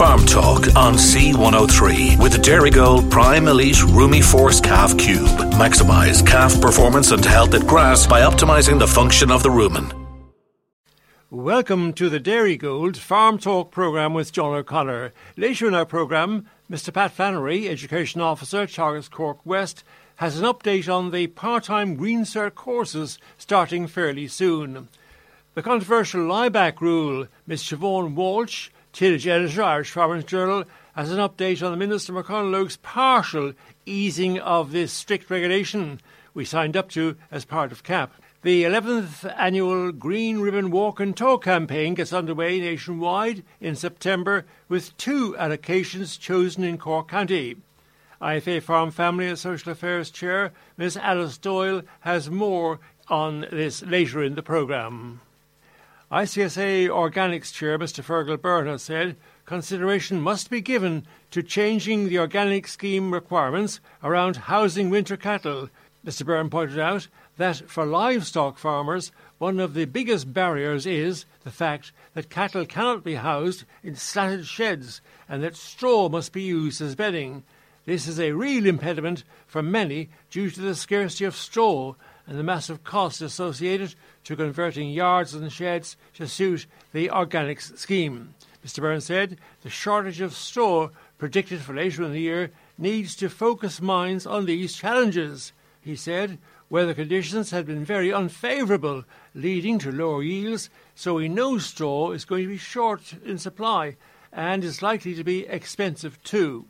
Farm Talk on C103 with the Dairygold Prime Elite Rumi Force Calf Cube. Maximize calf performance and health at grass by optimizing the function of the rumen. Welcome to the Dairy Gold Farm Talk programme with John O'Connor. Later in our programme, Mr. Pat Flannery, Education Officer, Teagasc Cork West, has an update on the part time Green Cert courses starting fairly soon. The controversial lieback rule, Ms. Siobhan Walsh, tillage editor, Irish Farmers Journal, has an update on the Minister McConalogue's partial easing of this strict regulation we signed up to as part of CAP. The 11th annual Green Ribbon Walk and Talk campaign gets underway nationwide in September with two allocations chosen in Cork County. IFA Farm Family and Social Affairs Chair Ms Alice Doyle has more on this later in the programme. ICSA Organics Chair Mr Fergal has said consideration must be given to changing the organic scheme requirements around housing winter cattle. Mr Byrne pointed out that for livestock farmers, one of the biggest barriers is the fact that cattle cannot be housed in slatted sheds and that straw must be used as bedding. This is a real impediment for many due to the scarcity of straw and the massive costs associated to converting yards and sheds to suit the organics scheme. Mr. Burns said the shortage of straw predicted for later in the year needs to focus minds on these challenges. He said weather conditions had been very unfavourable, leading to lower yields, so we know straw is going to be short in supply and is likely to be expensive too.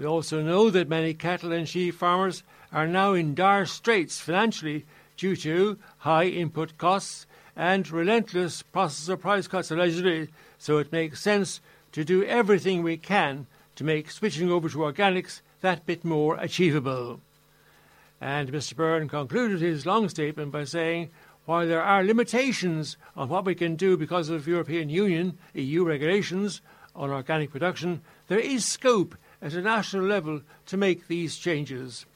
We also know that many cattle and sheep farmers are now in dire straits financially due to high input costs and relentless processor price cuts allegedly, so it makes sense to do everything we can to make switching over to organics that bit more achievable. And Mr. Byrne concluded his long statement by saying, while there are limitations on what we can do because of European Union, EU regulations on organic production, there is scope at a national level to make these changes.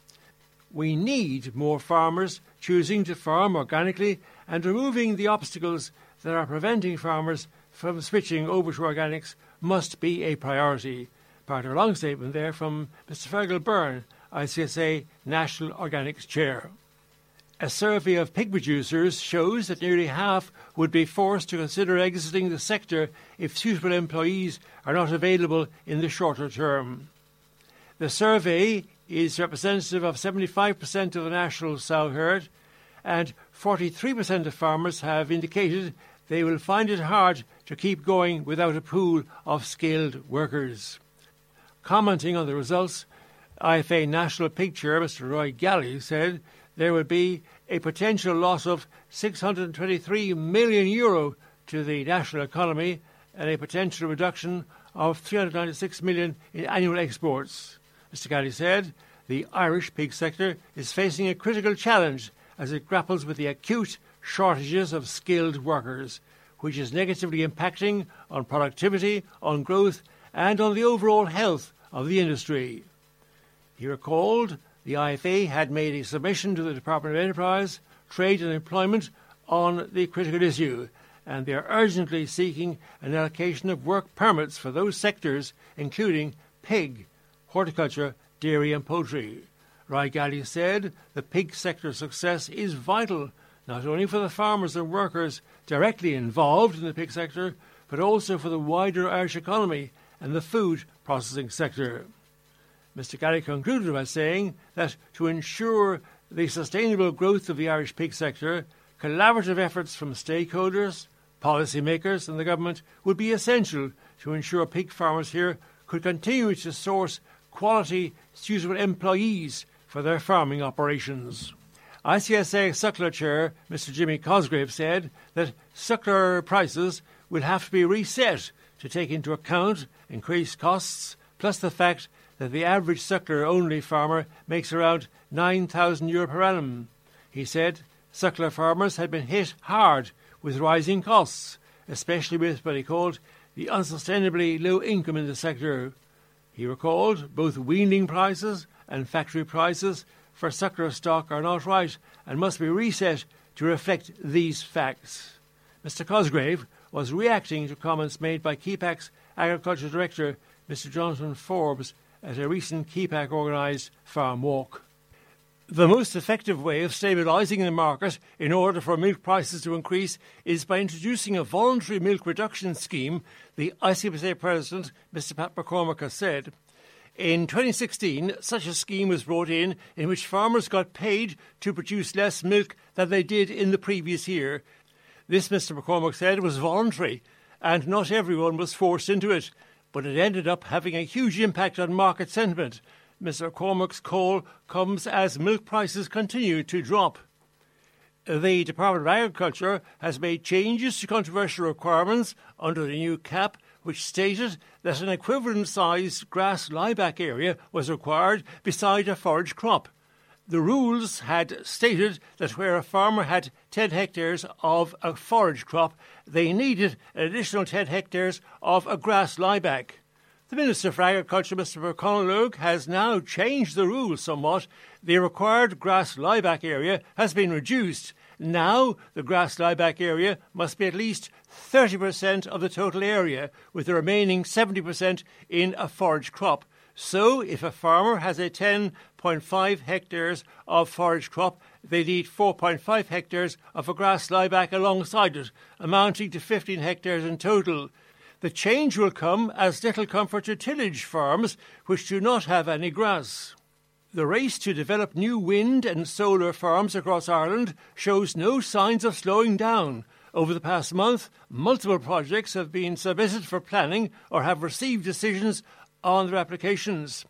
We need more farmers choosing to farm organically and removing the obstacles that are preventing farmers from switching over to organics must be a priority. Part of a long statement there from Mr. Fergal Byrne, ICSA National Organics Chair. A survey of pig producers shows that nearly half would be forced to consider exiting the sector if suitable employees are not available in the shorter term. The survey is representative of 75% of the national sow herd, and 43% of farmers have indicated they will find it hard to keep going without a pool of skilled workers. Commenting on the results, IFA National Pig Chair Mr. Roy Gallie said there would be a potential loss of 623 million euro to the national economy and a potential reduction of 396 million in annual exports. Mr. Gallie said the Irish pig sector is facing a critical challenge as it grapples with the acute shortages of skilled workers, which is negatively impacting on productivity, on growth, and on the overall health of the industry. He recalled the IFA had made a submission to the Department of Enterprise, Trade and Employment on the critical issue, and they are urgently seeking an allocation of work permits for those sectors, including pig, horticulture, dairy, and poultry. Gallie said the pig sector's success is vital not only for the farmers and workers directly involved in the pig sector, but also for the wider Irish economy and the food processing sector. Mr. Gallie concluded by saying that to ensure the sustainable growth of the Irish pig sector, collaborative efforts from stakeholders, policymakers, and the government would be essential to ensure pig farmers here could continue to source quality, suitable employees for their farming operations. ICSA Suckler Chair Mr. Jimmy Cosgrave said that suckler prices will have to be reset to take into account increased costs, plus the fact that the average suckler only farmer makes around 9,000 euro per annum. He said suckler farmers had been hit hard with rising costs, especially with what he called the unsustainably low income in the sector. He recalled both weaning prices and factory prices for suckler stock are not right and must be reset to reflect these facts. Mr. Cosgrave was reacting to comments made by Kepak's Agriculture Director, Mr. Jonathan Forbes, at a recent Kepak organised farm walk. The most effective way of stabilising the market in order for milk prices to increase is by introducing a voluntary milk reduction scheme, the ICMSA President, Mr. Pat McCormack, has said. In 2016, such a scheme was brought in in which farmers got paid to produce less milk than they did in the previous year. This, Mr. McCormack said, was voluntary, and not everyone was forced into it, but it ended up having a huge impact on market sentiment. Mr. Cormack's call comes as milk prices continue to drop. The Department of Agriculture has made changes to controversial requirements under the new cap, which stated that an equivalent sized grass lieback area was required beside a forage crop. The rules had stated that where a farmer had 10 hectares of a forage crop, they needed an additional 10 hectares of a grass lieback. The Minister for Agriculture, Mr. McConalogue, has now changed the rules somewhat. The required grass lieback area has been reduced. Now, the grass lieback area must be at least 30% of the total area, with the remaining 70% in a forage crop. So, if a farmer has a 10.5 hectares of forage crop, they need 4.5 hectares of a grass lieback alongside it, amounting to 15 hectares in total. The change will come as little comfort to tillage farms which do not have any grass. The race to develop new wind and solar farms across Ireland shows no signs of slowing down. Over the past month, multiple projects have been submitted for planning or have received decisions on their applications.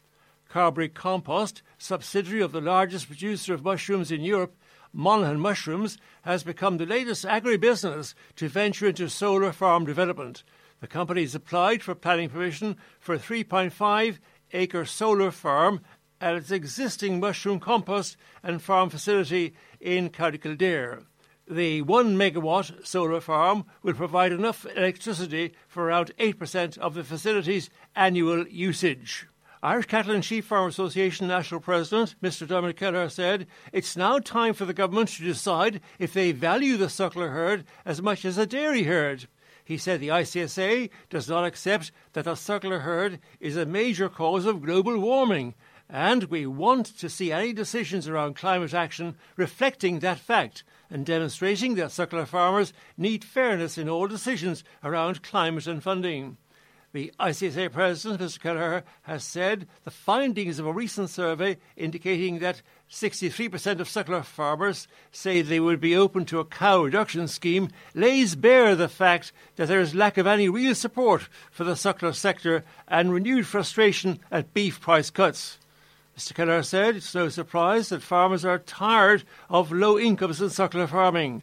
Carbury Compost, subsidiary of the largest producer of mushrooms in Europe, Monaghan Mushrooms, has become the latest agribusiness to venture into solar farm development. The company has applied for planning permission for a 3.5 acre solar farm at its existing mushroom compost and farm facility in County Kildare. The 1 megawatt solar farm will provide enough electricity for around 8% of the facility's annual usage. Irish Cattle and Sheep Farm Association National President Mr. Dominic Kelleher said it's now time for the government to decide if they value the suckler herd as much as a dairy herd. He said the ICSA does not accept that the suckler herd is a major cause of global warming, and we want to see any decisions around climate action reflecting that fact and demonstrating that suckler farmers need fairness in all decisions around climate and funding. The ICSA president, Mr. Kelleher, has said the findings of a recent survey indicating that 63% of suckler farmers say they would be open to a cow reduction scheme lays bare the fact that there is lack of any real support for the suckler sector and renewed frustration at beef price cuts. Mr. Kelleher said it's no surprise that farmers are tired of low incomes in suckler farming.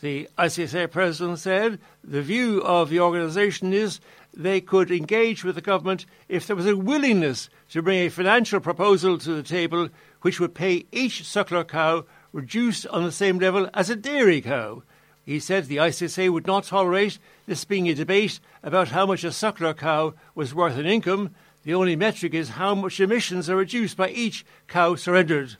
The ICSA president said the view of the organisation is they could engage with the government if there was a willingness to bring a financial proposal to the table which would pay each suckler cow reduced on the same level as a dairy cow. He said the ICSA would not tolerate this being a debate about how much a suckler cow was worth in income. The only metric is how much emissions are reduced by each cow surrendered.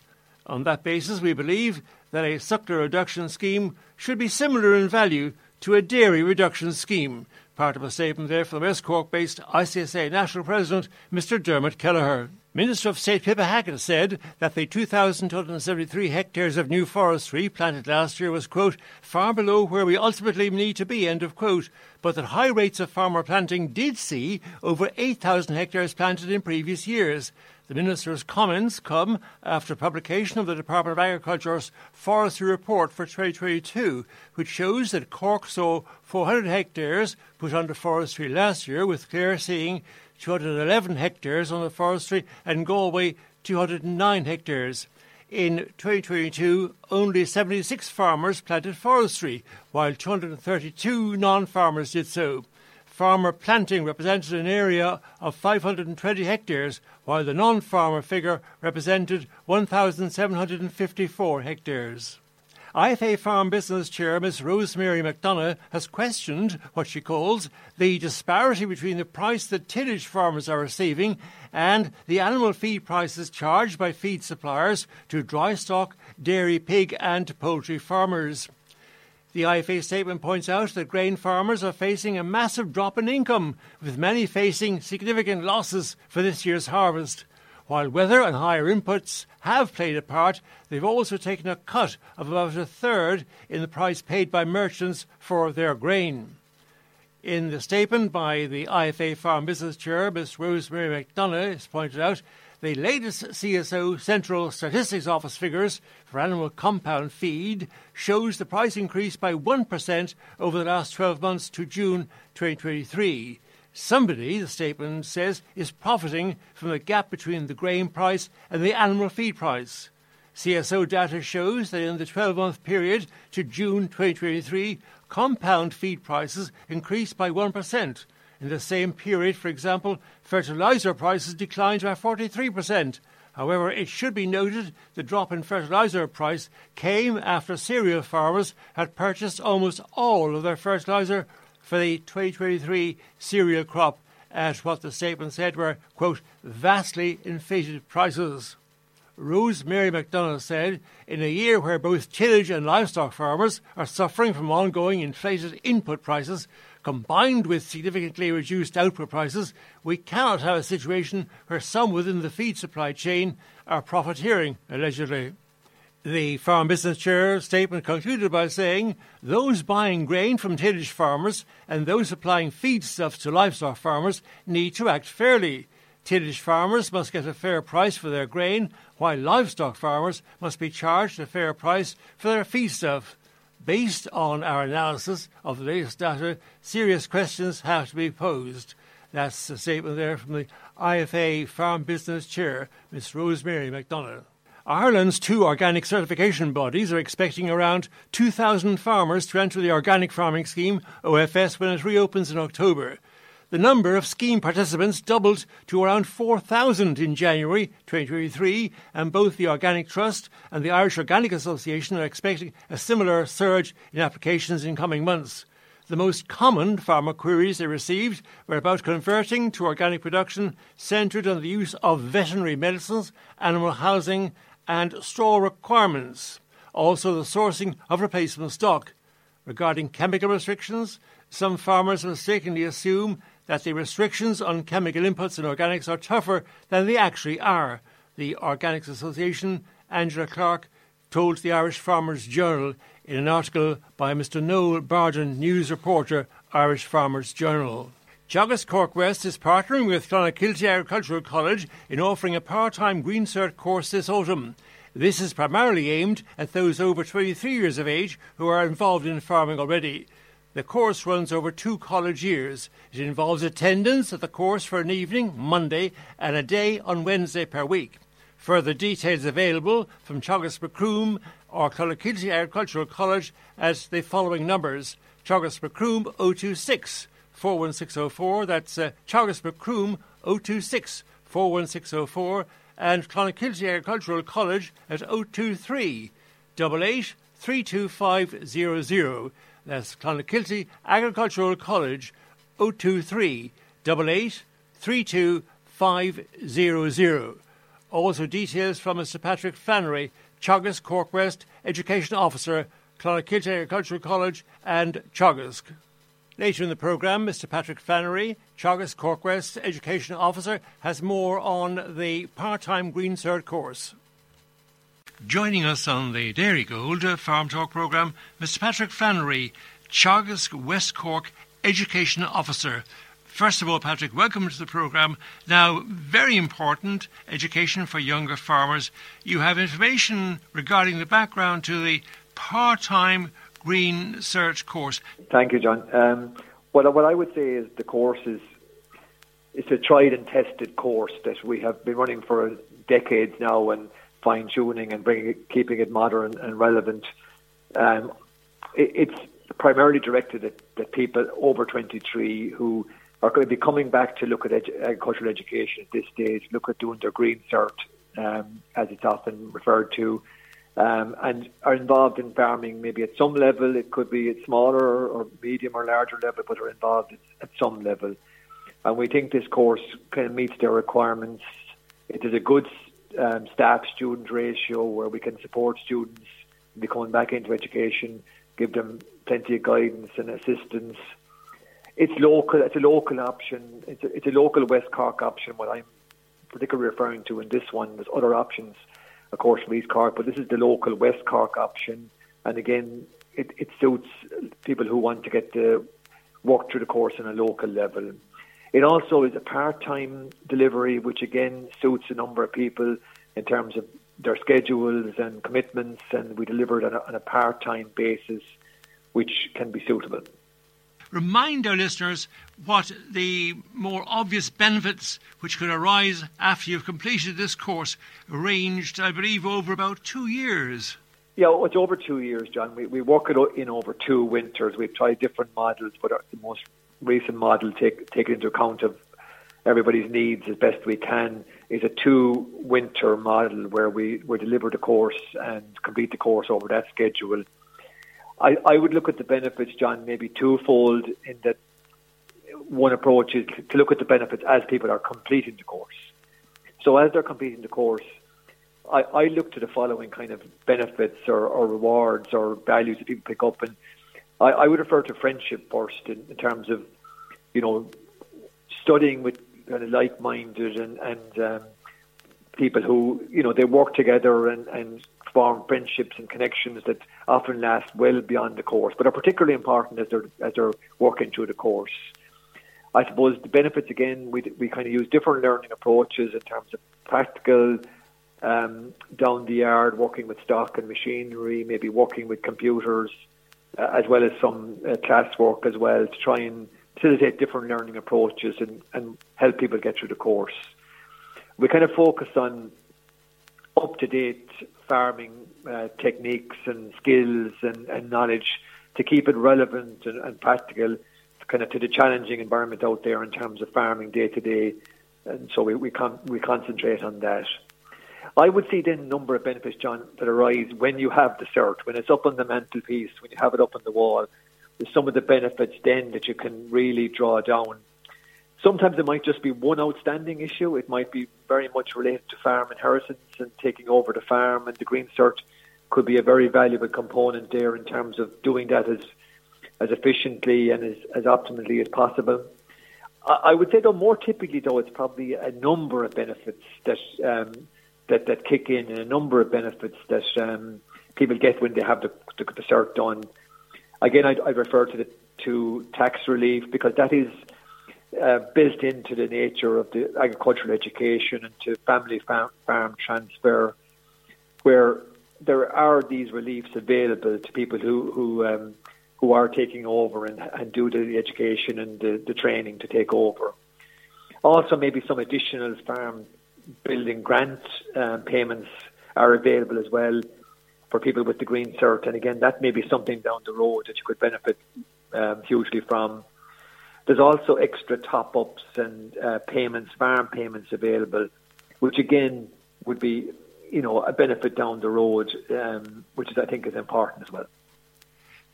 On that basis, we believe that a suckler reduction scheme should be similar in value to a dairy reduction scheme. Part of a statement there from the West Cork based ICSA National President, Mr. Dermot Kelleher. Minister of State Pippa Hackett said that the 2,273 hectares of new forestry planted last year was, quote, far below where we ultimately need to be, end of quote, but that high rates of farmer planting did see over 8,000 hectares planted in previous years. The Minister's comments come after publication of the Department of Agriculture's Forestry Report for 2022, which shows that Cork saw 400 hectares put under forestry last year, with Clare seeing 211 hectares under forestry and Galway 209 hectares. In 2022, only 76 farmers planted forestry, while 232 non farmers did so farmer planting represented an area of 520 hectares, while the non farmer figure represented 1,754 hectares. IFA Farm Business Chair Ms. Rosemary McDonough has questioned what she calls the disparity between the price that tillage farmers are receiving and the animal feed prices charged by feed suppliers to dry stock, dairy, pig, and poultry farmers. The IFA statement points out that grain farmers are facing a massive drop in income, with many facing significant losses for this year's harvest. While weather and higher inputs have played a part, they've also taken a cut of about a third in the price paid by merchants for their grain. In the statement by the IFA Farm Business Chair, Ms. Rosemary McDonough, is pointed out the latest CSO Central Statistics Office figures for animal compound feed shows the price increase by 1% over the last 12 months to June 2023. Somebody, the statement says, is profiting from the gap between the grain price and the animal feed price. CSO data shows that in the 12 month period to June 2023, compound feed prices increased by 1%. In the same period, for example, fertilizer prices declined by 43%. However, it should be noted the drop in fertilizer price came after cereal farmers had purchased almost all of their fertilizer for the 2023 cereal crop at what the statement said were, quote, vastly inflated prices. Rosemary McDonough said, in a year where both tillage and livestock farmers are suffering from ongoing inflated input prices, combined with significantly reduced output prices, we cannot have a situation where some within the feed supply chain are profiteering, allegedly. The Farm Business Chair's statement concluded by saying those buying grain from tillage farmers and those supplying feedstuffs to livestock farmers need to act fairly. Tillage farmers must get a fair price for their grain, while livestock farmers must be charged a fair price for their feedstuff. Based on our analysis of the latest data, serious questions have to be posed. That's a statement there from the IFA Farm Business Chair, Ms. Rosemary McDonough. Ireland's two organic certification bodies are expecting around 2,000 farmers to enter the organic farming scheme OFS when it reopens in October. The number of scheme participants doubled to around 4,000 in January 2023, and both the Organic Trust and the Irish Organic Association are expecting a similar surge in applications in coming months. The most common farmer queries they received were about converting to organic production centred on the use of veterinary medicines, animal housing, and straw requirements. Also, the sourcing of replacement stock. Regarding chemical restrictions, some farmers mistakenly assume that the restrictions on chemical inputs in organics are tougher than they actually are. The Organics Association, Angela Clark, told the Irish Farmers Journal in an article by Mr. Noel Bardon, news reporter, Irish Farmers Journal. Teagasc Cork West is partnering with Clonakilty Agricultural College in offering a part-time Green Cert course this autumn. This is primarily aimed at those over 23 years of age who are involved in farming already. The course runs over two college years. It involves attendance at the course for an evening, Monday, and a day on Wednesday per week. Further details available from Teagasc Macroom or Clonakilty Agricultural College at the following numbers. Teagasc Macroom 026 41604, that's uh, Macroom 026 41604, and Clonakilty Agricultural College at 023 88 32500. That's Clonakilty Agricultural College 023 88 32500. Also details from Mr. Patrick Flannery, Teagasc Cork West Education Officer, Clonakilty Agricultural College and Teagasc. Later in the programme, Mr. Patrick Flannery, Teagasc Cork West Education Officer, has more on the part-time Green Cert course. Joining us on the Dairygold Farm Talk programme, Mr. Patrick Flannery, Teagasc West Cork Education Officer. First of all, Patrick, welcome to the programme. Now, very important education for younger farmers. You have information regarding the background to the part time Green Cert course. Thank you, John. Um, what I would say is the course is it's a tried and tested course that we have been running for decades now and fine tuning and bringing it, keeping it modern and relevant. Um, it, it's primarily directed at, at, people over 23 who are going to be coming back to look at edu- agricultural education at this stage, look at doing their green cert, um, as it's often referred to, um, and are involved in farming maybe at some level. It could be at smaller or medium or larger level, but are involved at some level. And we think this course kind of meets their requirements. It is a good um, staff student ratio where we can support students be coming back into education, give them plenty of guidance and assistance. It's local. It's a local option. It's a, it's a local West Cork option. What I'm particularly referring to in this one, there's other options, of course, from East Cork, but this is the local West Cork option. And again, it, it suits people who want to get the work through the course on a local level. It also is a part-time delivery, which again suits a number of people in terms of their schedules and commitments, and we deliver it on a, on a part-time basis, which can be suitable. Remind our listeners what the more obvious benefits which could arise after you've completed this course, arranged, I believe, over about two years. Yeah, it's over two years, John. We, we work it in over two winters. We've tried different models, but the most recent model take take into account of everybody's needs as best we can is a two winter model where we, we deliver the course and complete the course over that schedule. I, I would look at the benefits, John, maybe twofold in that one approach is to look at the benefits as people are completing the course. So as they're completing the course, I, I look to the following kind of benefits or, or rewards or values that people pick up and I, I would refer to friendship first in, in terms of, you know, studying with kind of like-minded and, and um, people who, you know, they work together and, and form friendships and connections that often last well beyond the course, but are particularly important as they're, as they're working through the course. I suppose the benefits again, we, we kind of use different learning approaches in terms of practical, um, down the yard, working with stock and machinery, maybe working with computers, uh, as well as some uh, classwork as well to try and facilitate different learning approaches and, and help people get through the course. We kind of focus on up to date farming uh, techniques and skills and, and, knowledge to keep it relevant and, and practical kind of to the challenging environment out there in terms of farming day to day. And so we we, con- we concentrate on that. I would see then a number of benefits, John, that arise when you have the cert, when it's up on the mantelpiece, when you have it up on the wall. There's some of the benefits then that you can really draw down. Sometimes it might just be one outstanding issue. It might be very much related to farm inheritance and taking over the farm, and the Green Cert could be a very valuable component there in terms of doing that as as efficiently and as, as optimally as possible. I, would say, though, more typically, though, it's probably a number of benefits that um, that, that kick in and a number of benefits that um, people get when they have the, the, the cert done. Again, I, I refer to the to tax relief because that is uh, built into the nature of the agricultural education and to family farm, farm transfer, where there are these reliefs available to people who who um, who are taking over and, and do the education and the, the training to take over. Also, maybe some additional farm building grant um, payments are available as well for people with the green cert. And again, that may be something down the road that you could benefit um, hugely from. There's also extra top ups and uh, payments, farm payments available, which again would be, you know, a benefit down the road, um, which is I think is important as well.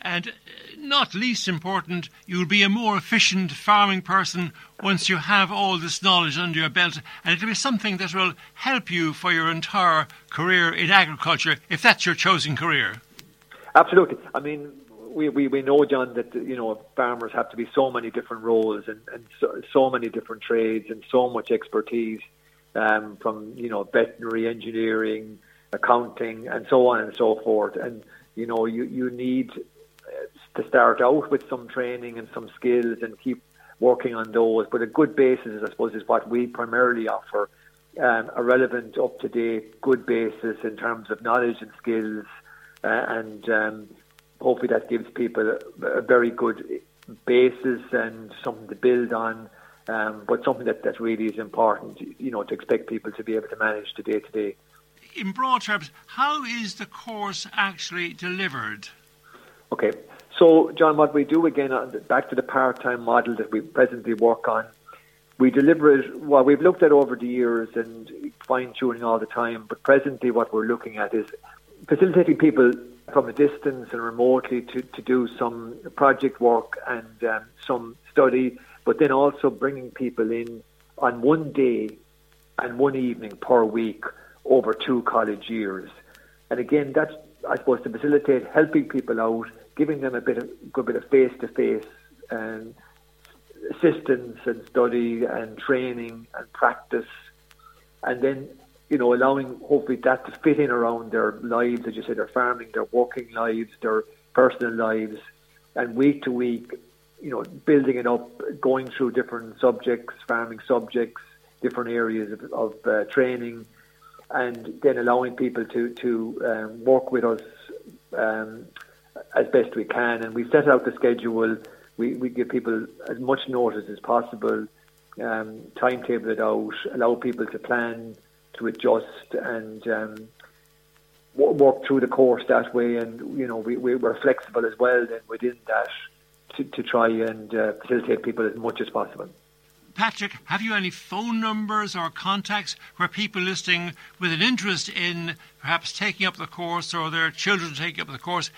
And uh, not least important, you'll be a more efficient farming person once you have all this knowledge under your belt. And it'll be something that will help you for your entire career in agriculture, if that's your chosen career. Absolutely. I mean, we, we, we know, John, that you know farmers have to be so many different roles and, and so, so many different trades and so much expertise um, from you know veterinary engineering, accounting, and so on and so forth. And you know you you need to start out with some training and some skills and keep working on those. But a good basis, I suppose, is what we primarily offer. Um, a relevant, up to date, good basis in terms of knowledge and skills, uh, and um, hopefully that gives people a, a, very good basis and something to build on. Um, but something that, that really is important, you know, to expect people to be able to manage the day to day. In broad terms, how is the course actually delivered? Okay, so, John, what we do again, uh, back to the part-time model that we presently work on, we deliver it. Well, we've looked at over the years and fine-tuning all the time, but presently what we're looking at is facilitating people from a distance and remotely to, to do some project work and um, some study, but then also bringing people in on one day and one evening per week over two college years. And again, that's, I suppose, to facilitate helping people out giving them a bit of good bit of face to face and assistance and study and training and practice, and then you know allowing hopefully that to fit in around their lives, as you say, their farming, their working lives, their personal lives, and week to week, you know, building it up, going through different subjects, farming subjects, different areas of, of uh, training, and then allowing people to to um, work with us um, as best we can. And we set out the schedule. We, we give people as much notice as possible, um, timetable it out, allow people to plan, to adjust, and um, work through the course that way. And you know, we, we were flexible as well then within that to, to try and uh, facilitate people as much as possible. Patrick, have you any phone numbers or contacts where people listening with an interest in perhaps taking up the course or their children taking up the course,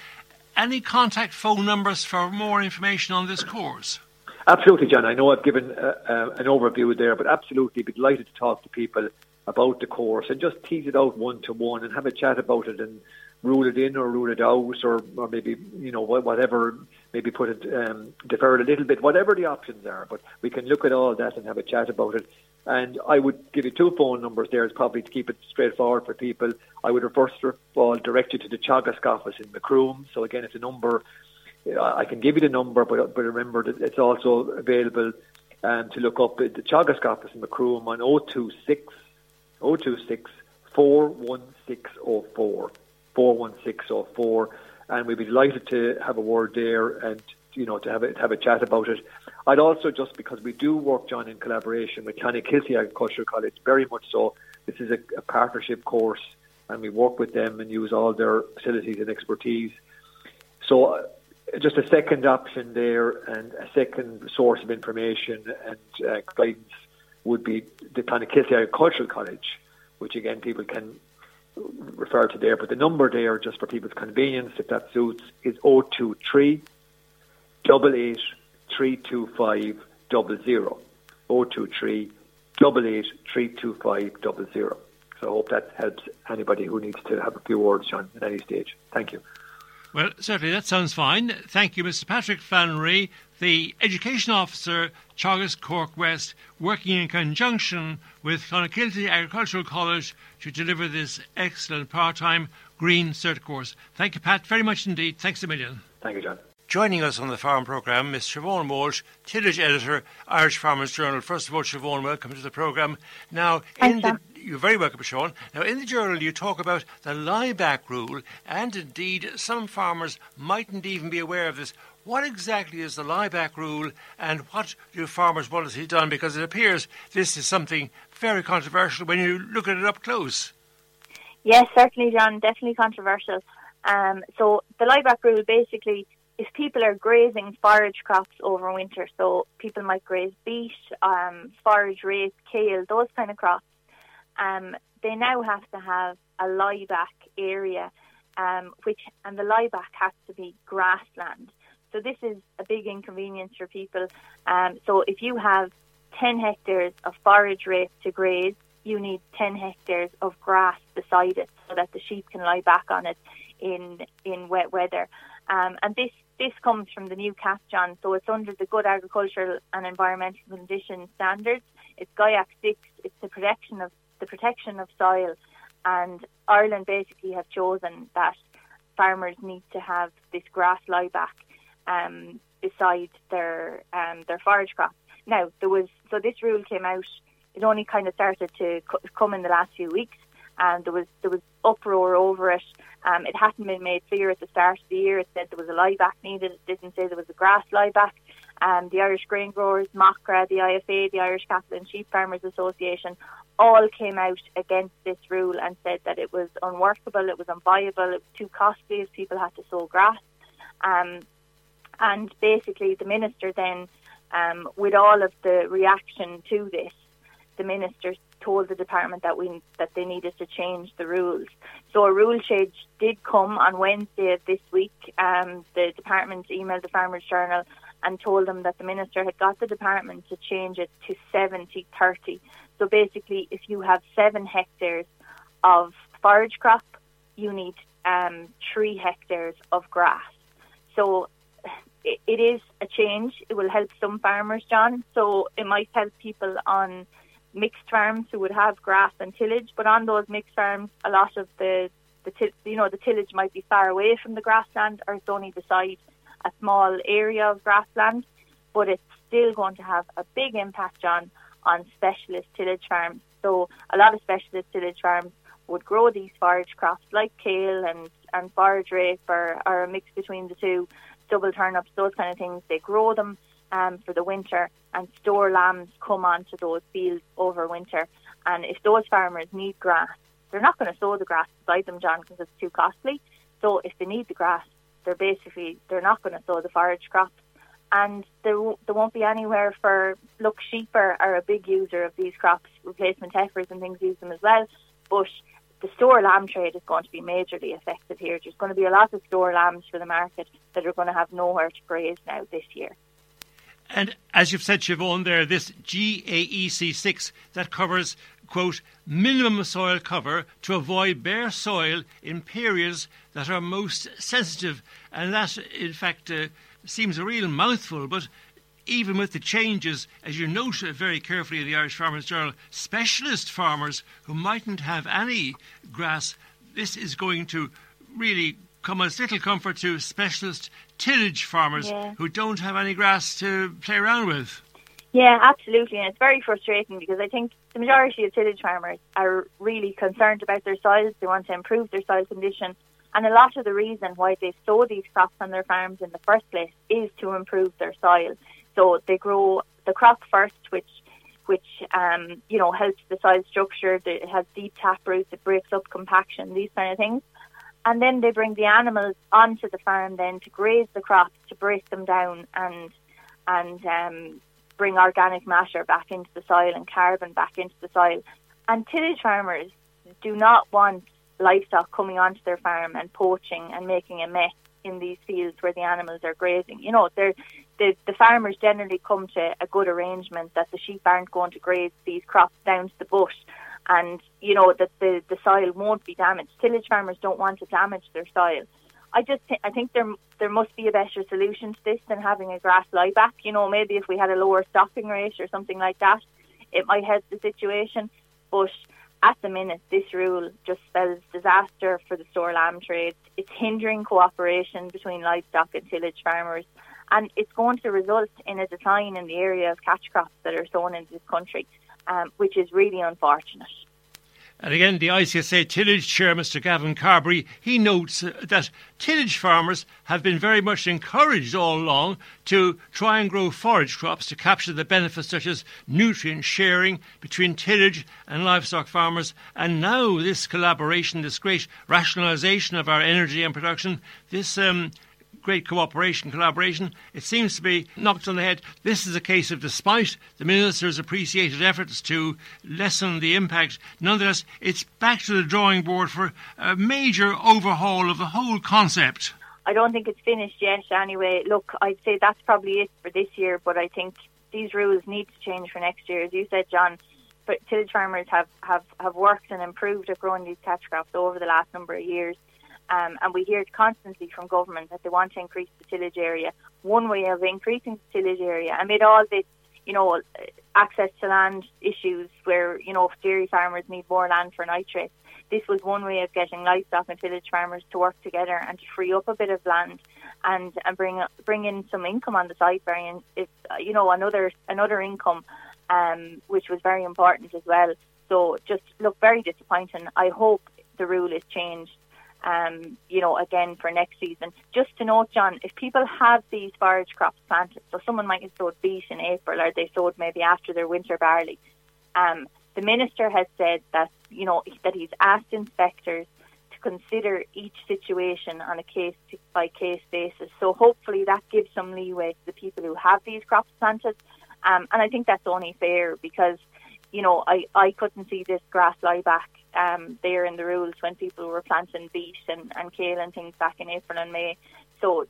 any contact phone numbers for more information on this course? Absolutely, John. I know I've given uh, uh, an overview there, but absolutely be delighted to talk to people about the course and just tease it out one to one and have a chat about it and rule it in or rule it out or, or maybe you know whatever maybe put it um, defer it a little bit whatever the options are but we can look at all that and have a chat about it. And I would give you two phone numbers there probably to keep it straightforward for people. I would first of all direct you to the Teagasc office in Macroom. So again it's a number I can give you the number but, but remember that it's also available um, to look up at the Teagasc office in Macroom on 026 026 41604 41604, and we'd be delighted to have a word there and you know to have a, to have a chat about it. I'd also just because we do work, John, in collaboration with Clonakilty Agricultural College, very much so. This is a, a partnership course, and we work with them and use all their facilities and expertise. So uh, just a second option there and a second source of information and uh, guidance would be the Clonakilty Agricultural College, which again people can refer to there, but the number there, just for people's convenience, if that suits, is 023 88 325 00. 023 88 325 00. So I hope that helps anybody who needs to have a few words, John, at any stage. Thank you. Well, certainly that sounds fine. Thank you, Mr. Patrick Flannery, the Education Officer, Teagasc Cork West, working in conjunction with Clonakilty Agricultural College to deliver this excellent part-time green cert course. Thank you, Pat, very much indeed. Thanks a million. Thank you, John. Joining us on the farm programme, Ms. Siobhan Walsh, tillage editor, Irish Farmers Journal. First of all, Siobhan, welcome to the programme. Now, in the, you're very welcome, Sean. Now, in the journal, you talk about the lie-back rule, and indeed, some farmers mightn't even be aware of this. What exactly is the lie-back rule, and what do farmers want to see done? Because it appears this is something very controversial when you look at it up close. Yes, certainly, John. Definitely controversial. Um, so the lie-back rule basically if people are grazing forage crops over winter, so people might graze beet, um, forage rape, kale, those kind of crops, um, they now have to have a lieback area, um, which and the lieback has to be grassland. So this is a big inconvenience for people. Um, so if you have 10 hectares of forage rape to graze, you need 10 hectares of grass beside it so that the sheep can lie back on it in in wet weather. Um, and this this comes from the new CAP, John, so it's under the Good Agricultural and Environmental Conditions Standards. It's GAEC 6, it's the protection of the protection of soil, and Ireland basically have chosen that farmers need to have this grass lieback um, beside their um, their forage crops. Now there was so this rule came out. It only kind of started to come in the last few weeks, and there was there was uproar over it. Um, it hadn't been made clear at the start of the year. It said there was a lieback needed. It didn't say there was a grass lieback. Um, the Irish Grain Growers, MACRA, the IFA, the Irish Cattle and Sheep Farmers Association, all came out against this rule and said that it was unworkable, it was unviable, it was too costly as people had to sow grass. Um, and basically, the minister then, um, with all of the reaction to this, the minister told the department that we that they needed to change the rules. So a rule change did come on Wednesday of this week. Um, the department emailed the Farmers Journal and told them that the minister had got the department to change it to 70-30. So basically, if you have seven hectares of forage crop, you need um, three hectares of grass. so it, it is a change. It will help some farmers, John. So it might help people on mixed farms who would have grass and tillage, but on those mixed farms, a lot of the the you know the tillage might be far away from the grassland, or it's only beside a small area of grassland, but it's still going to have a big impact on on specialist tillage farms. So a lot of specialist tillage farms would grow these forage crops like kale and and forage rape or, or a mix between the two, stubble turnips, those kind of things. They grow them um, for the winter and store lambs come onto those fields over winter. And if those farmers need grass, they're not going to sow the grass beside them, John, because it's too costly. So if they need the grass, they're basically they're not going to sow the forage crops, and there there won't be anywhere for look sheep are, are a big user of these crops. Replacement heifers and things use them as well, but the store lamb trade is going to be majorly affected here. There's going to be a lot of store lambs for the market that are going to have nowhere to graze now this year. And as you've said, Siobhan, there, this GAEC6 that covers, quote, minimum soil cover to avoid bare soil in periods that are most sensitive. And that, in fact, uh, seems a real mouthful, but even with the changes, as you note very carefully in the Irish Farmers Journal, specialist farmers who mightn't have any grass, this is going to really come as little comfort to specialist tillage farmers yeah. who don't have any grass to play around with. Yeah, absolutely. And it's very frustrating because I think the majority of tillage farmers are really concerned about their soils. They want to improve their soil condition. And a lot of the reason why they sow these crops on their farms in the first place is to improve their soil. So they grow the crop first, which which um, you know helps the soil structure. It has deep tap roots. It breaks up compaction. These kind of things and then they bring the animals onto the farm then to graze the crops to break them down and and um, bring organic matter back into the soil and carbon back into the soil. And tillage farmers do not want livestock coming onto their farm and poaching and making a mess in these fields where the animals are grazing. You know, they're, the the farmers generally come to a good arrangement that the sheep aren't going to graze these crops down to the bush and you know that the the soil won't be damaged. Tillage farmers don't want to damage their soil. I just th- I think there there must be a better solution to this than having a grass lieback. You know, maybe if we had a lower stocking rate or something like that, it might help the situation. But at the minute, this rule just spells disaster for the store lamb trade. It's hindering cooperation between livestock and tillage farmers, and it's going to result in a decline in the area of catch crops that are sown in this country um, which is really unfortunate. And again, the ICSA tillage chair, Mr. Gavin Carberry, he notes uh, that tillage farmers have been very much encouraged all along to try and grow forage crops to capture the benefits such as nutrient sharing between tillage and livestock farmers. And now this collaboration, this great rationalisation of our energy and production, this um, great cooperation, collaboration. It seems to be knocked on the head. This is a case of, despite the minister's appreciated efforts to lessen the impact, nonetheless, it's back to the drawing board for a major overhaul of the whole concept. I don't think it's finished yet anyway. Look, I'd say that's probably it for this year, but I think these rules need to change for next year. As you said, John, but tillage farmers have, have, have worked and improved at growing these catch crops over the last number of years. Um, and we hear constantly from government that they want to increase the tillage area. One way of increasing the tillage area, amid all this, you know, access to land issues where, you know, dairy farmers need more land for nitrates, this was one way of getting livestock and tillage farmers to work together and to free up a bit of land and, and bring bring in some income on the side. It's you know another another income, um, which was very important as well. So just look very disappointing. I hope the rule is changed um, you know, again for next season. Just to note, John, if people have these forage crops planted, so someone might have sowed beet in April or they sowed maybe after their winter barley, um, the minister has said that, you know, that he's asked inspectors to consider each situation on a case by case basis. So hopefully that gives some leeway to the people who have these crops planted. Um, and I think that's only fair because, you know, I, I couldn't see this grass lie back um, there in the rules when people were planting beet and, and kale and things back in April and May. So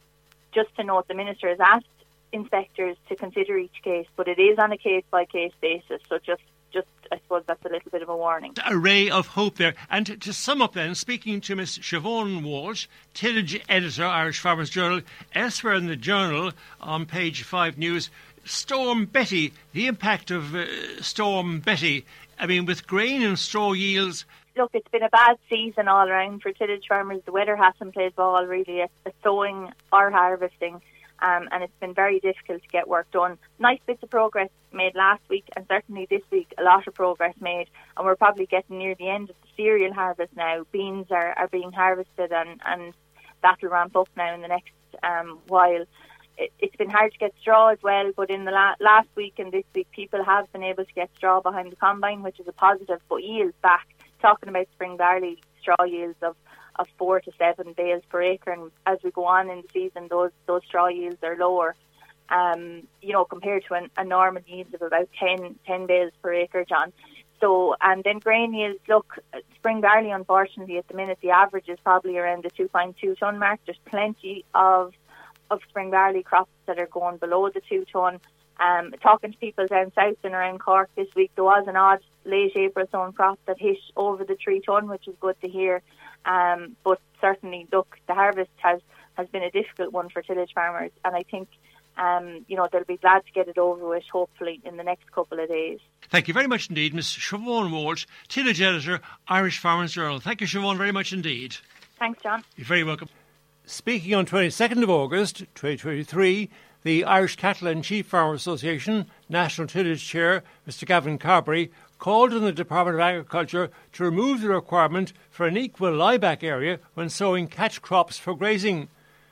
just to note, the minister has asked inspectors to consider each case, but it is on a case by case basis. So just, just I suppose that's a little bit of a warning. A ray of hope there. And to, to sum up then, speaking to Miss Siobhan Walsh, tillage editor, Irish Farmers Journal, elsewhere in the journal on page 5 news, Storm Betty, the impact of uh, Storm Betty, I mean, with grain and straw yields. Look, it's been a bad season all around for tillage farmers. The weather hasn't played ball really at, sowing or harvesting um, and it's been very difficult to get work done. Nice bits of progress made last week, and certainly this week, a lot of progress made, and we're probably getting near the end of the cereal harvest now. Beans are, are being harvested, and, and that'll ramp up now in the next um, while. It, it's been hard to get straw as well, but in the la- last week and this week, people have been able to get straw behind the combine, which is a positive, but yields back. Talking about spring barley, straw yields of of four to seven bales per acre, and as we go on in the season, those those straw yields are lower. Um, you know, compared to an, a normal yield of about 10, 10 bales per acre, John. So, and then grain yields, look, spring barley, unfortunately, at the minute, the average is probably around the 2.2 tonne mark. There's plenty of of spring barley crops that are going below the two tonne. Um, talking to people down south and around Cork this week, there was an odd late April sown crop that hit over the three tonne, which is good to hear. Um, but certainly, look, the harvest has, has been a difficult one for tillage farmers, and I think um, you know, they'll be glad to get it over with, hopefully, in the next couple of days. Thank you very much indeed, Ms. Siobhan Walsh, Tillage Editor, Irish Farmers Journal. Thank you, Siobhan, very much indeed. Thanks, John. You're very welcome. Speaking on 22nd of August 2023, the Irish Cattle and Sheep Farmers Association National Tillage Chair, Mr. Gavin Carberry, called on the Department of Agriculture to remove the requirement for an equal lieback area when sowing catch crops for grazing.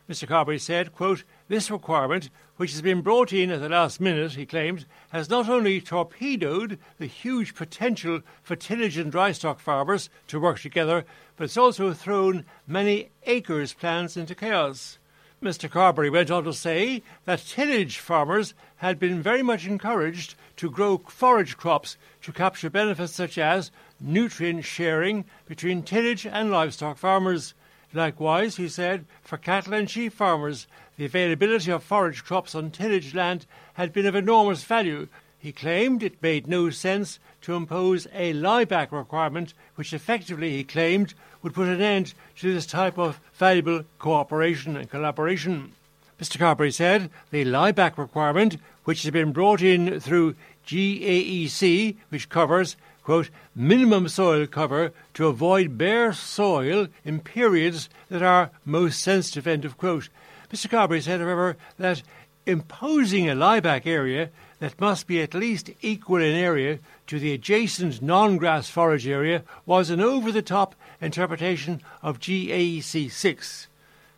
Mr. Carberry said, quote, This requirement, which has been brought in at the last minute, he claimed, has not only torpedoed the huge potential for tillage and dry stock farmers to work together, but it's also thrown many acres plans into chaos. Mr. Carberry went on to say that tillage farmers had been very much encouraged to grow forage crops to capture benefits such as nutrient sharing between tillage and livestock farmers. Likewise, he said, for cattle and sheep farmers, the availability of forage crops on tillage land had been of enormous value. He claimed it made no sense to impose a lieback requirement, which effectively, he claimed, would put an end to this type of valuable cooperation and collaboration. Mr. Carberry said the lieback requirement, which has been brought in through GAEC, which covers, quote, minimum soil cover to avoid bare soil in periods that are most sensitive, end of quote. Mr. Carberry said, however, that imposing a lieback area that must be at least equal in area to the adjacent non grass forage area was an over the top interpretation of GAEC 6.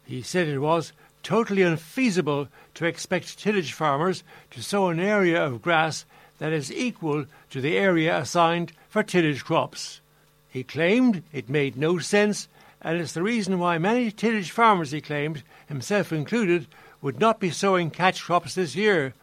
He said it was totally unfeasible to expect tillage farmers to sow an area of grass that is equal to the area assigned for tillage crops. He claimed it made no sense, and it's the reason why many tillage farmers, he claimed, himself included, would not be sowing catch crops this year.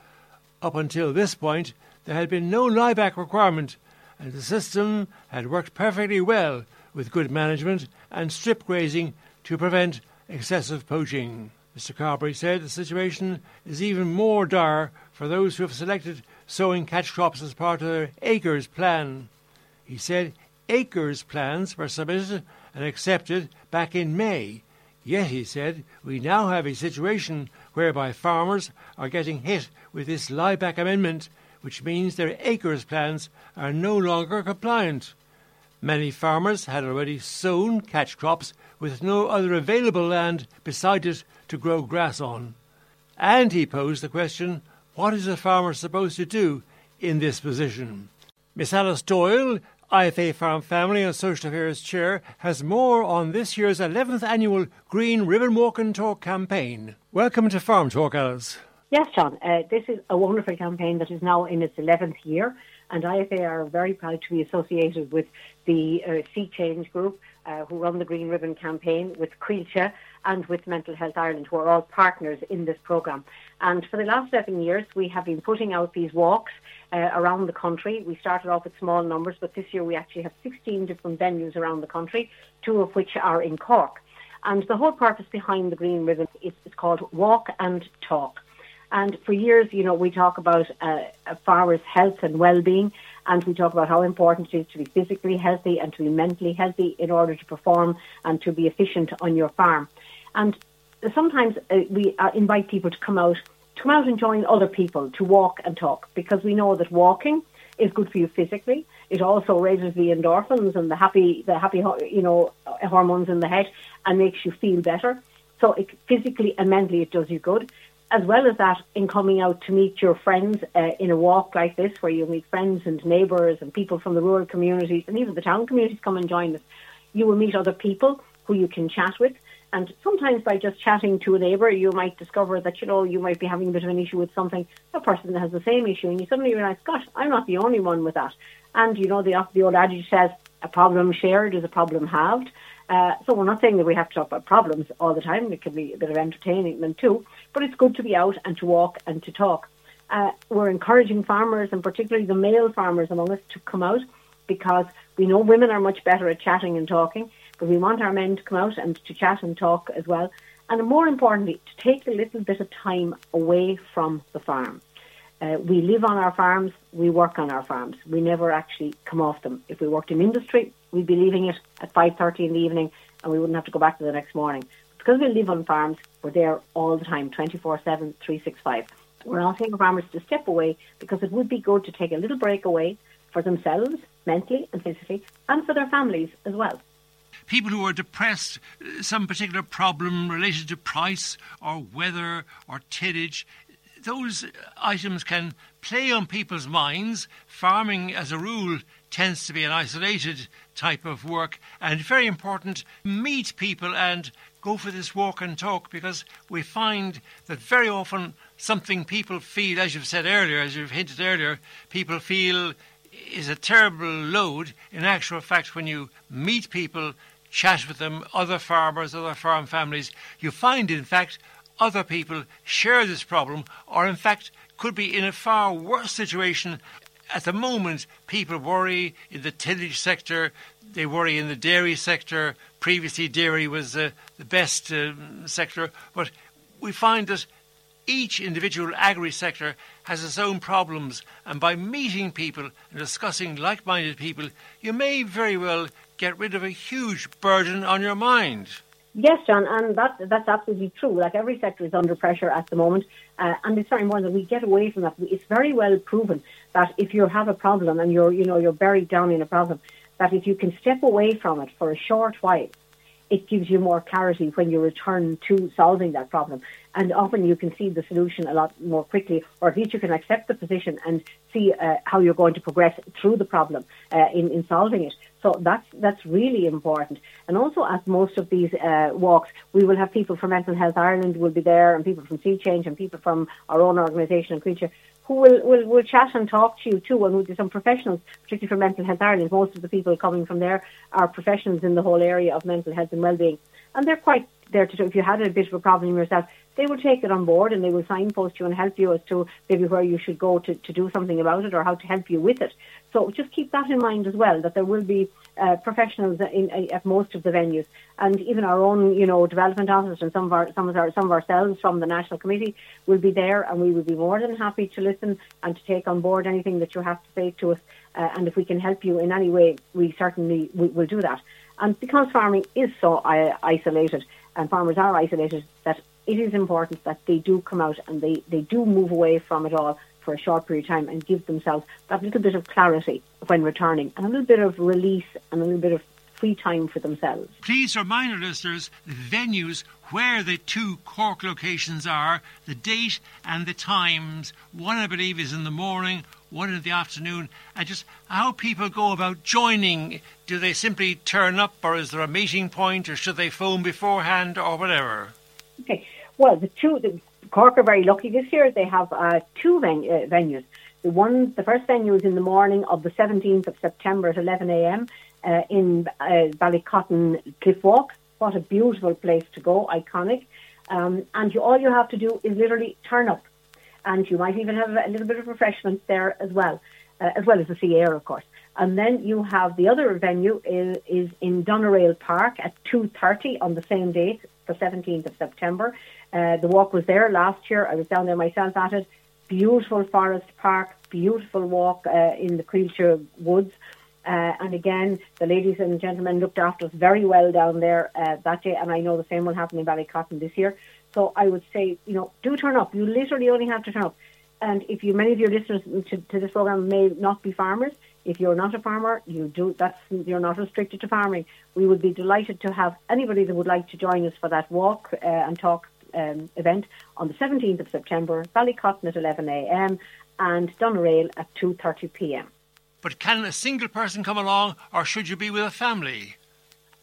Up until this point, there had been no lieback requirement, and the system had worked perfectly well with good management and strip grazing to prevent excessive poaching. Mr. Carberry said the situation is even more dire for those who have selected sowing catch crops as part of their acres plan. He said acres plans were submitted and accepted back in May. Yet, he said, we now have a situation whereby farmers are getting hit with this lieback amendment, which means their acres plans are no longer compliant. Many farmers had already sown catch crops with no other available land beside it to grow grass on. And he posed the question what is a farmer supposed to do in this position? Miss Alice Doyle, IFA Farm Family and Social Affairs Chair, has more on this year's 11th annual Green Ribbon Walk and Talk campaign. Welcome to Farm Talk, Alice. Yes, John. Uh, this is a wonderful campaign that is now in its 11th year, and IFA are very proud to be associated with the uh, See Change Group, uh, who run the Green Ribbon campaign, with Coillte and with Mental Health Ireland, who are all partners in this programme. And for the last seven years, we have been putting out these walks uh, around the country. We started off with small numbers, but this year we actually have 16 different venues around the country, two of which are in Cork. And the whole purpose behind the Green Ribbon is, is called Walk and Talk. And for years, you know, we talk about uh, farmers' health and well-being, and we talk about how important it is to be physically healthy and to be mentally healthy in order to perform and to be efficient on your farm. And sometimes uh, we uh, invite people to come out, to come out and join other people to walk and talk, because we know that walking is good for you physically. It also raises the endorphins and the happy, the happy, you know, hormones in the head and makes you feel better. So it, physically and mentally, it does you good. As well as that, in coming out to meet your friends uh, in a walk like this, where you meet friends and neighbours and people from the rural communities and even the town communities come and join us, you will meet other people who you can chat with. And sometimes by just chatting to a neighbour, you might discover that, you know, you might be having a bit of an issue with something, a person has the same issue, and you suddenly realise, gosh, I'm not the only one with that. And, you know, the, the old adage says, a problem shared is a problem halved. Uh, so we're not saying that we have to talk about problems all the time. It can be a bit of entertainment too, but it's good to be out and to walk and to talk. Uh, we're encouraging farmers, and particularly the male farmers among us, to come out because we know women are much better at chatting and talking, but we want our men to come out and to chat and talk as well. And more importantly, to take a little bit of time away from the farm. Uh, we live on our farms, we work on our farms. We never actually come off them. If we worked in industry, we'd be leaving it at 5.30 in the evening and we wouldn't have to go back to the next morning. Because we live on farms, we're there all the time, 24-7, 365. We're asking farmers to step away because it would be good to take a little break away for themselves, mentally and physically, and for their families as well people who are depressed, uh, some particular problem related to price or weather or tillage, those items can play on people's minds. Farming, as a rule, tends to be an isolated type of work, and very important, meet people and go for this walk and talk because we find that very often something people feel, as you've said earlier, as you've hinted earlier, people feel is a terrible load. In actual fact, when you meet people, chat with them, other farmers, other farm families, you find, in fact, other people share this problem or, in fact, could be in a far worse situation. At the moment, people worry in the tillage sector, they worry in the dairy sector. Previously, dairy was uh, the best uh, sector, but we find that each individual agri sector has its own problems, and by meeting people and discussing like minded people, you may very well get rid of a huge burden on your mind. Yes, John, and that, that's absolutely true. Like every sector is under pressure at the moment, uh, and it's very important that we get away from that. It's very well proven that if you have a problem and you're, you know, you're buried down in a problem, that if you can step away from it for a short while, it gives you more clarity when you return to solving that problem. And often you can see the solution a lot more quickly, or at least you can accept the position and see uh, how you're going to progress through the problem uh, in, in solving it. So that's that's really important. And also at most of these uh, walks, we will have people from Mental Health Ireland will be there, and people from See Change, and people from our own organisation and Coillte who will, will, will chat and talk to you too, and we'll do some professionals, particularly from Mental Health Ireland. Most of the people coming from there are professionals in the whole area of mental health and well-being, and they're quite there to. If you had a bit of a problem yourself, they will take it on board and they will signpost you and help you as to maybe where you should go to, to do something about it or how to help you with it. So just keep that in mind as well, that there will be uh, professionals in, in, at most of the venues, and even our own, you know, development officers and some of our some of our some of ourselves from the national committee will be there, and we will be more than happy to listen and to take on board anything that you have to say to us. Uh, and if we can help you in any way, we certainly we, will do that. And because farming is so uh, isolated, and farmers are isolated, that it is important that they do come out and they, they do move away from it all for a short period of time and give themselves that little bit of clarity when returning and a little bit of release and a little bit of free time for themselves. Please remind our listeners the venues where the two Cork locations are, the date and the times. One, I believe, is in the morning, one in the afternoon, and just how people go about joining. Do they simply turn up, or is there a meeting point, or should they phone beforehand, or whatever? Okay. Well, the two, the Cork are very lucky this year. They have uh, two ven- uh, venues. The one, the first venue is in the morning of the 17th of September at 11 a.m. Uh, in uh, Ballycotton Cliff Walk. What a beautiful place to go, iconic. Um, and you, all you have to do is literally turn up, and you might even have a little bit of refreshment there as well, uh, as well as the sea air, of course. And then you have the other venue is, is in Doneraile Park at 2.30 on the same date, the 17th of September. Uh, the walk was there last year. I was down there myself at it. Beautiful forest park, beautiful walk uh, in the Creelshire Woods. Uh, and again, the ladies and gentlemen looked after us very well down there uh, that day, and I know the same will happen in Ballycotton this year. So I would say, you know, do turn up. You literally only have to turn up. And if you, many of your listeners to, to this program may not be farmers, if you're not a farmer, you do that's you're not restricted to farming. We would be delighted to have anybody that would like to join us for that walk uh, and talk um, event on the 17th of September, Ballycotton at 11 a.m. and Doneraile at 2:30 p.m. But can a single person come along, or should you be with a family?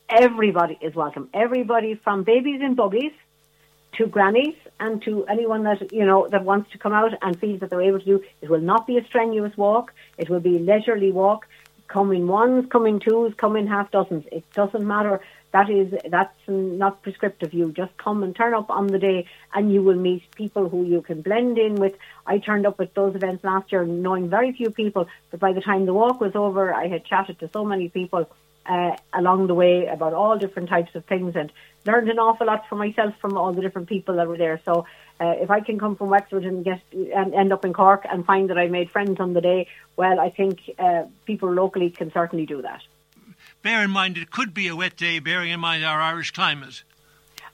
Everybody is welcome. Everybody from babies in buggies to grannies and to anyone that you know that wants to come out and feels that they're able to do. It will not be a strenuous walk. It will be a leisurely walk. Come in ones, come in twos, come in half dozens. It doesn't matter. That is that's not prescriptive. You just come and turn up on the day, and you will meet people who you can blend in with. I turned up at those events last year, knowing very few people, but by the time the walk was over, I had chatted to so many people uh, along the way about all different types of things and learned an awful lot for myself from all the different people that were there. So uh, if I can come from Wexford and get and end up in Cork and find that I made friends on the day, well, I think uh, people locally can certainly do that. Bear in mind it could be a wet day, bearing in mind our Irish climate.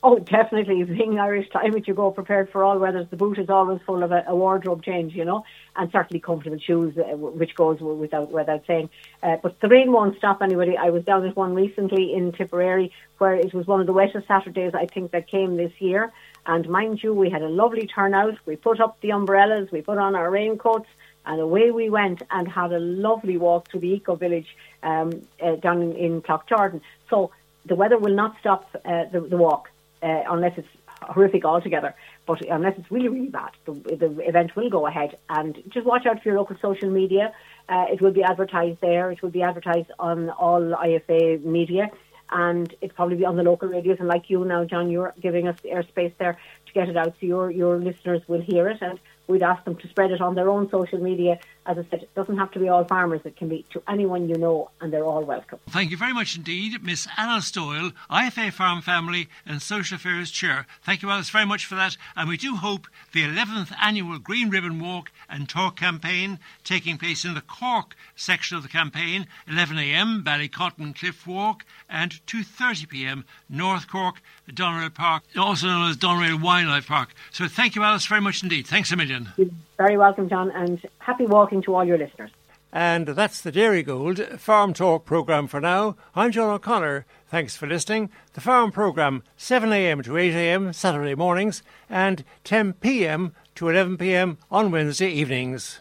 Oh, definitely. Being Irish climate, you go prepared for all weathers. The boot is always full of a, a wardrobe change, you know, and certainly comfortable shoes, uh, which goes without without saying. Uh, but the rain won't stop anybody. I was down at one recently in Tipperary, where it was one of the wettest Saturdays I think that came this year. And mind you, we had a lovely turnout. We put up the umbrellas, we put on our raincoats, and away we went and had a lovely walk through the eco village um, uh, down in, in Cloughjordan. So the weather will not stop uh, the, the walk uh, unless it's horrific altogether. But unless it's really, really bad, the, the event will go ahead. And just watch out for your local social media. Uh, it will be advertised there. It will be advertised on all IFA media. And it'll probably be on the local radios. And like you now, John, you're giving us the airspace there to get it out so your, your listeners will hear it. And we'd ask them to spread it on their own social media. As I said, it doesn't have to be all farmers, it can be to anyone you know, and they're all welcome. Thank you very much indeed, Miss Alice Doyle, IFA Farm Family and Social Affairs Chair. Thank you, Alice, very much for that. And we do hope the 11th annual Green Ribbon Walk and Talk campaign, taking place in the Cork section of the campaign, 11am, Ballycotton Cliff Walk, and 2.30pm, North Cork, Doneraile Park, also known as Doneraile Wildlife Park. So thank you, Alice, very much indeed. Thanks a million. You're very welcome, John, and happy walking to all your listeners. And that's the Dairygold Farm Talk programme for now. I'm John O'Connor. Thanks for listening. The Farm programme, 7am to 8am Saturday mornings and 10pm to 11pm on Wednesday evenings.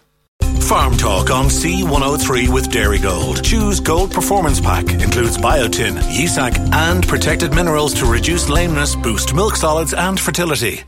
Farm Talk on C103 with Dairygold. Choose Gold Performance Pack. Includes biotin, Yea-Sacc, and protected minerals to reduce lameness, boost milk solids and fertility.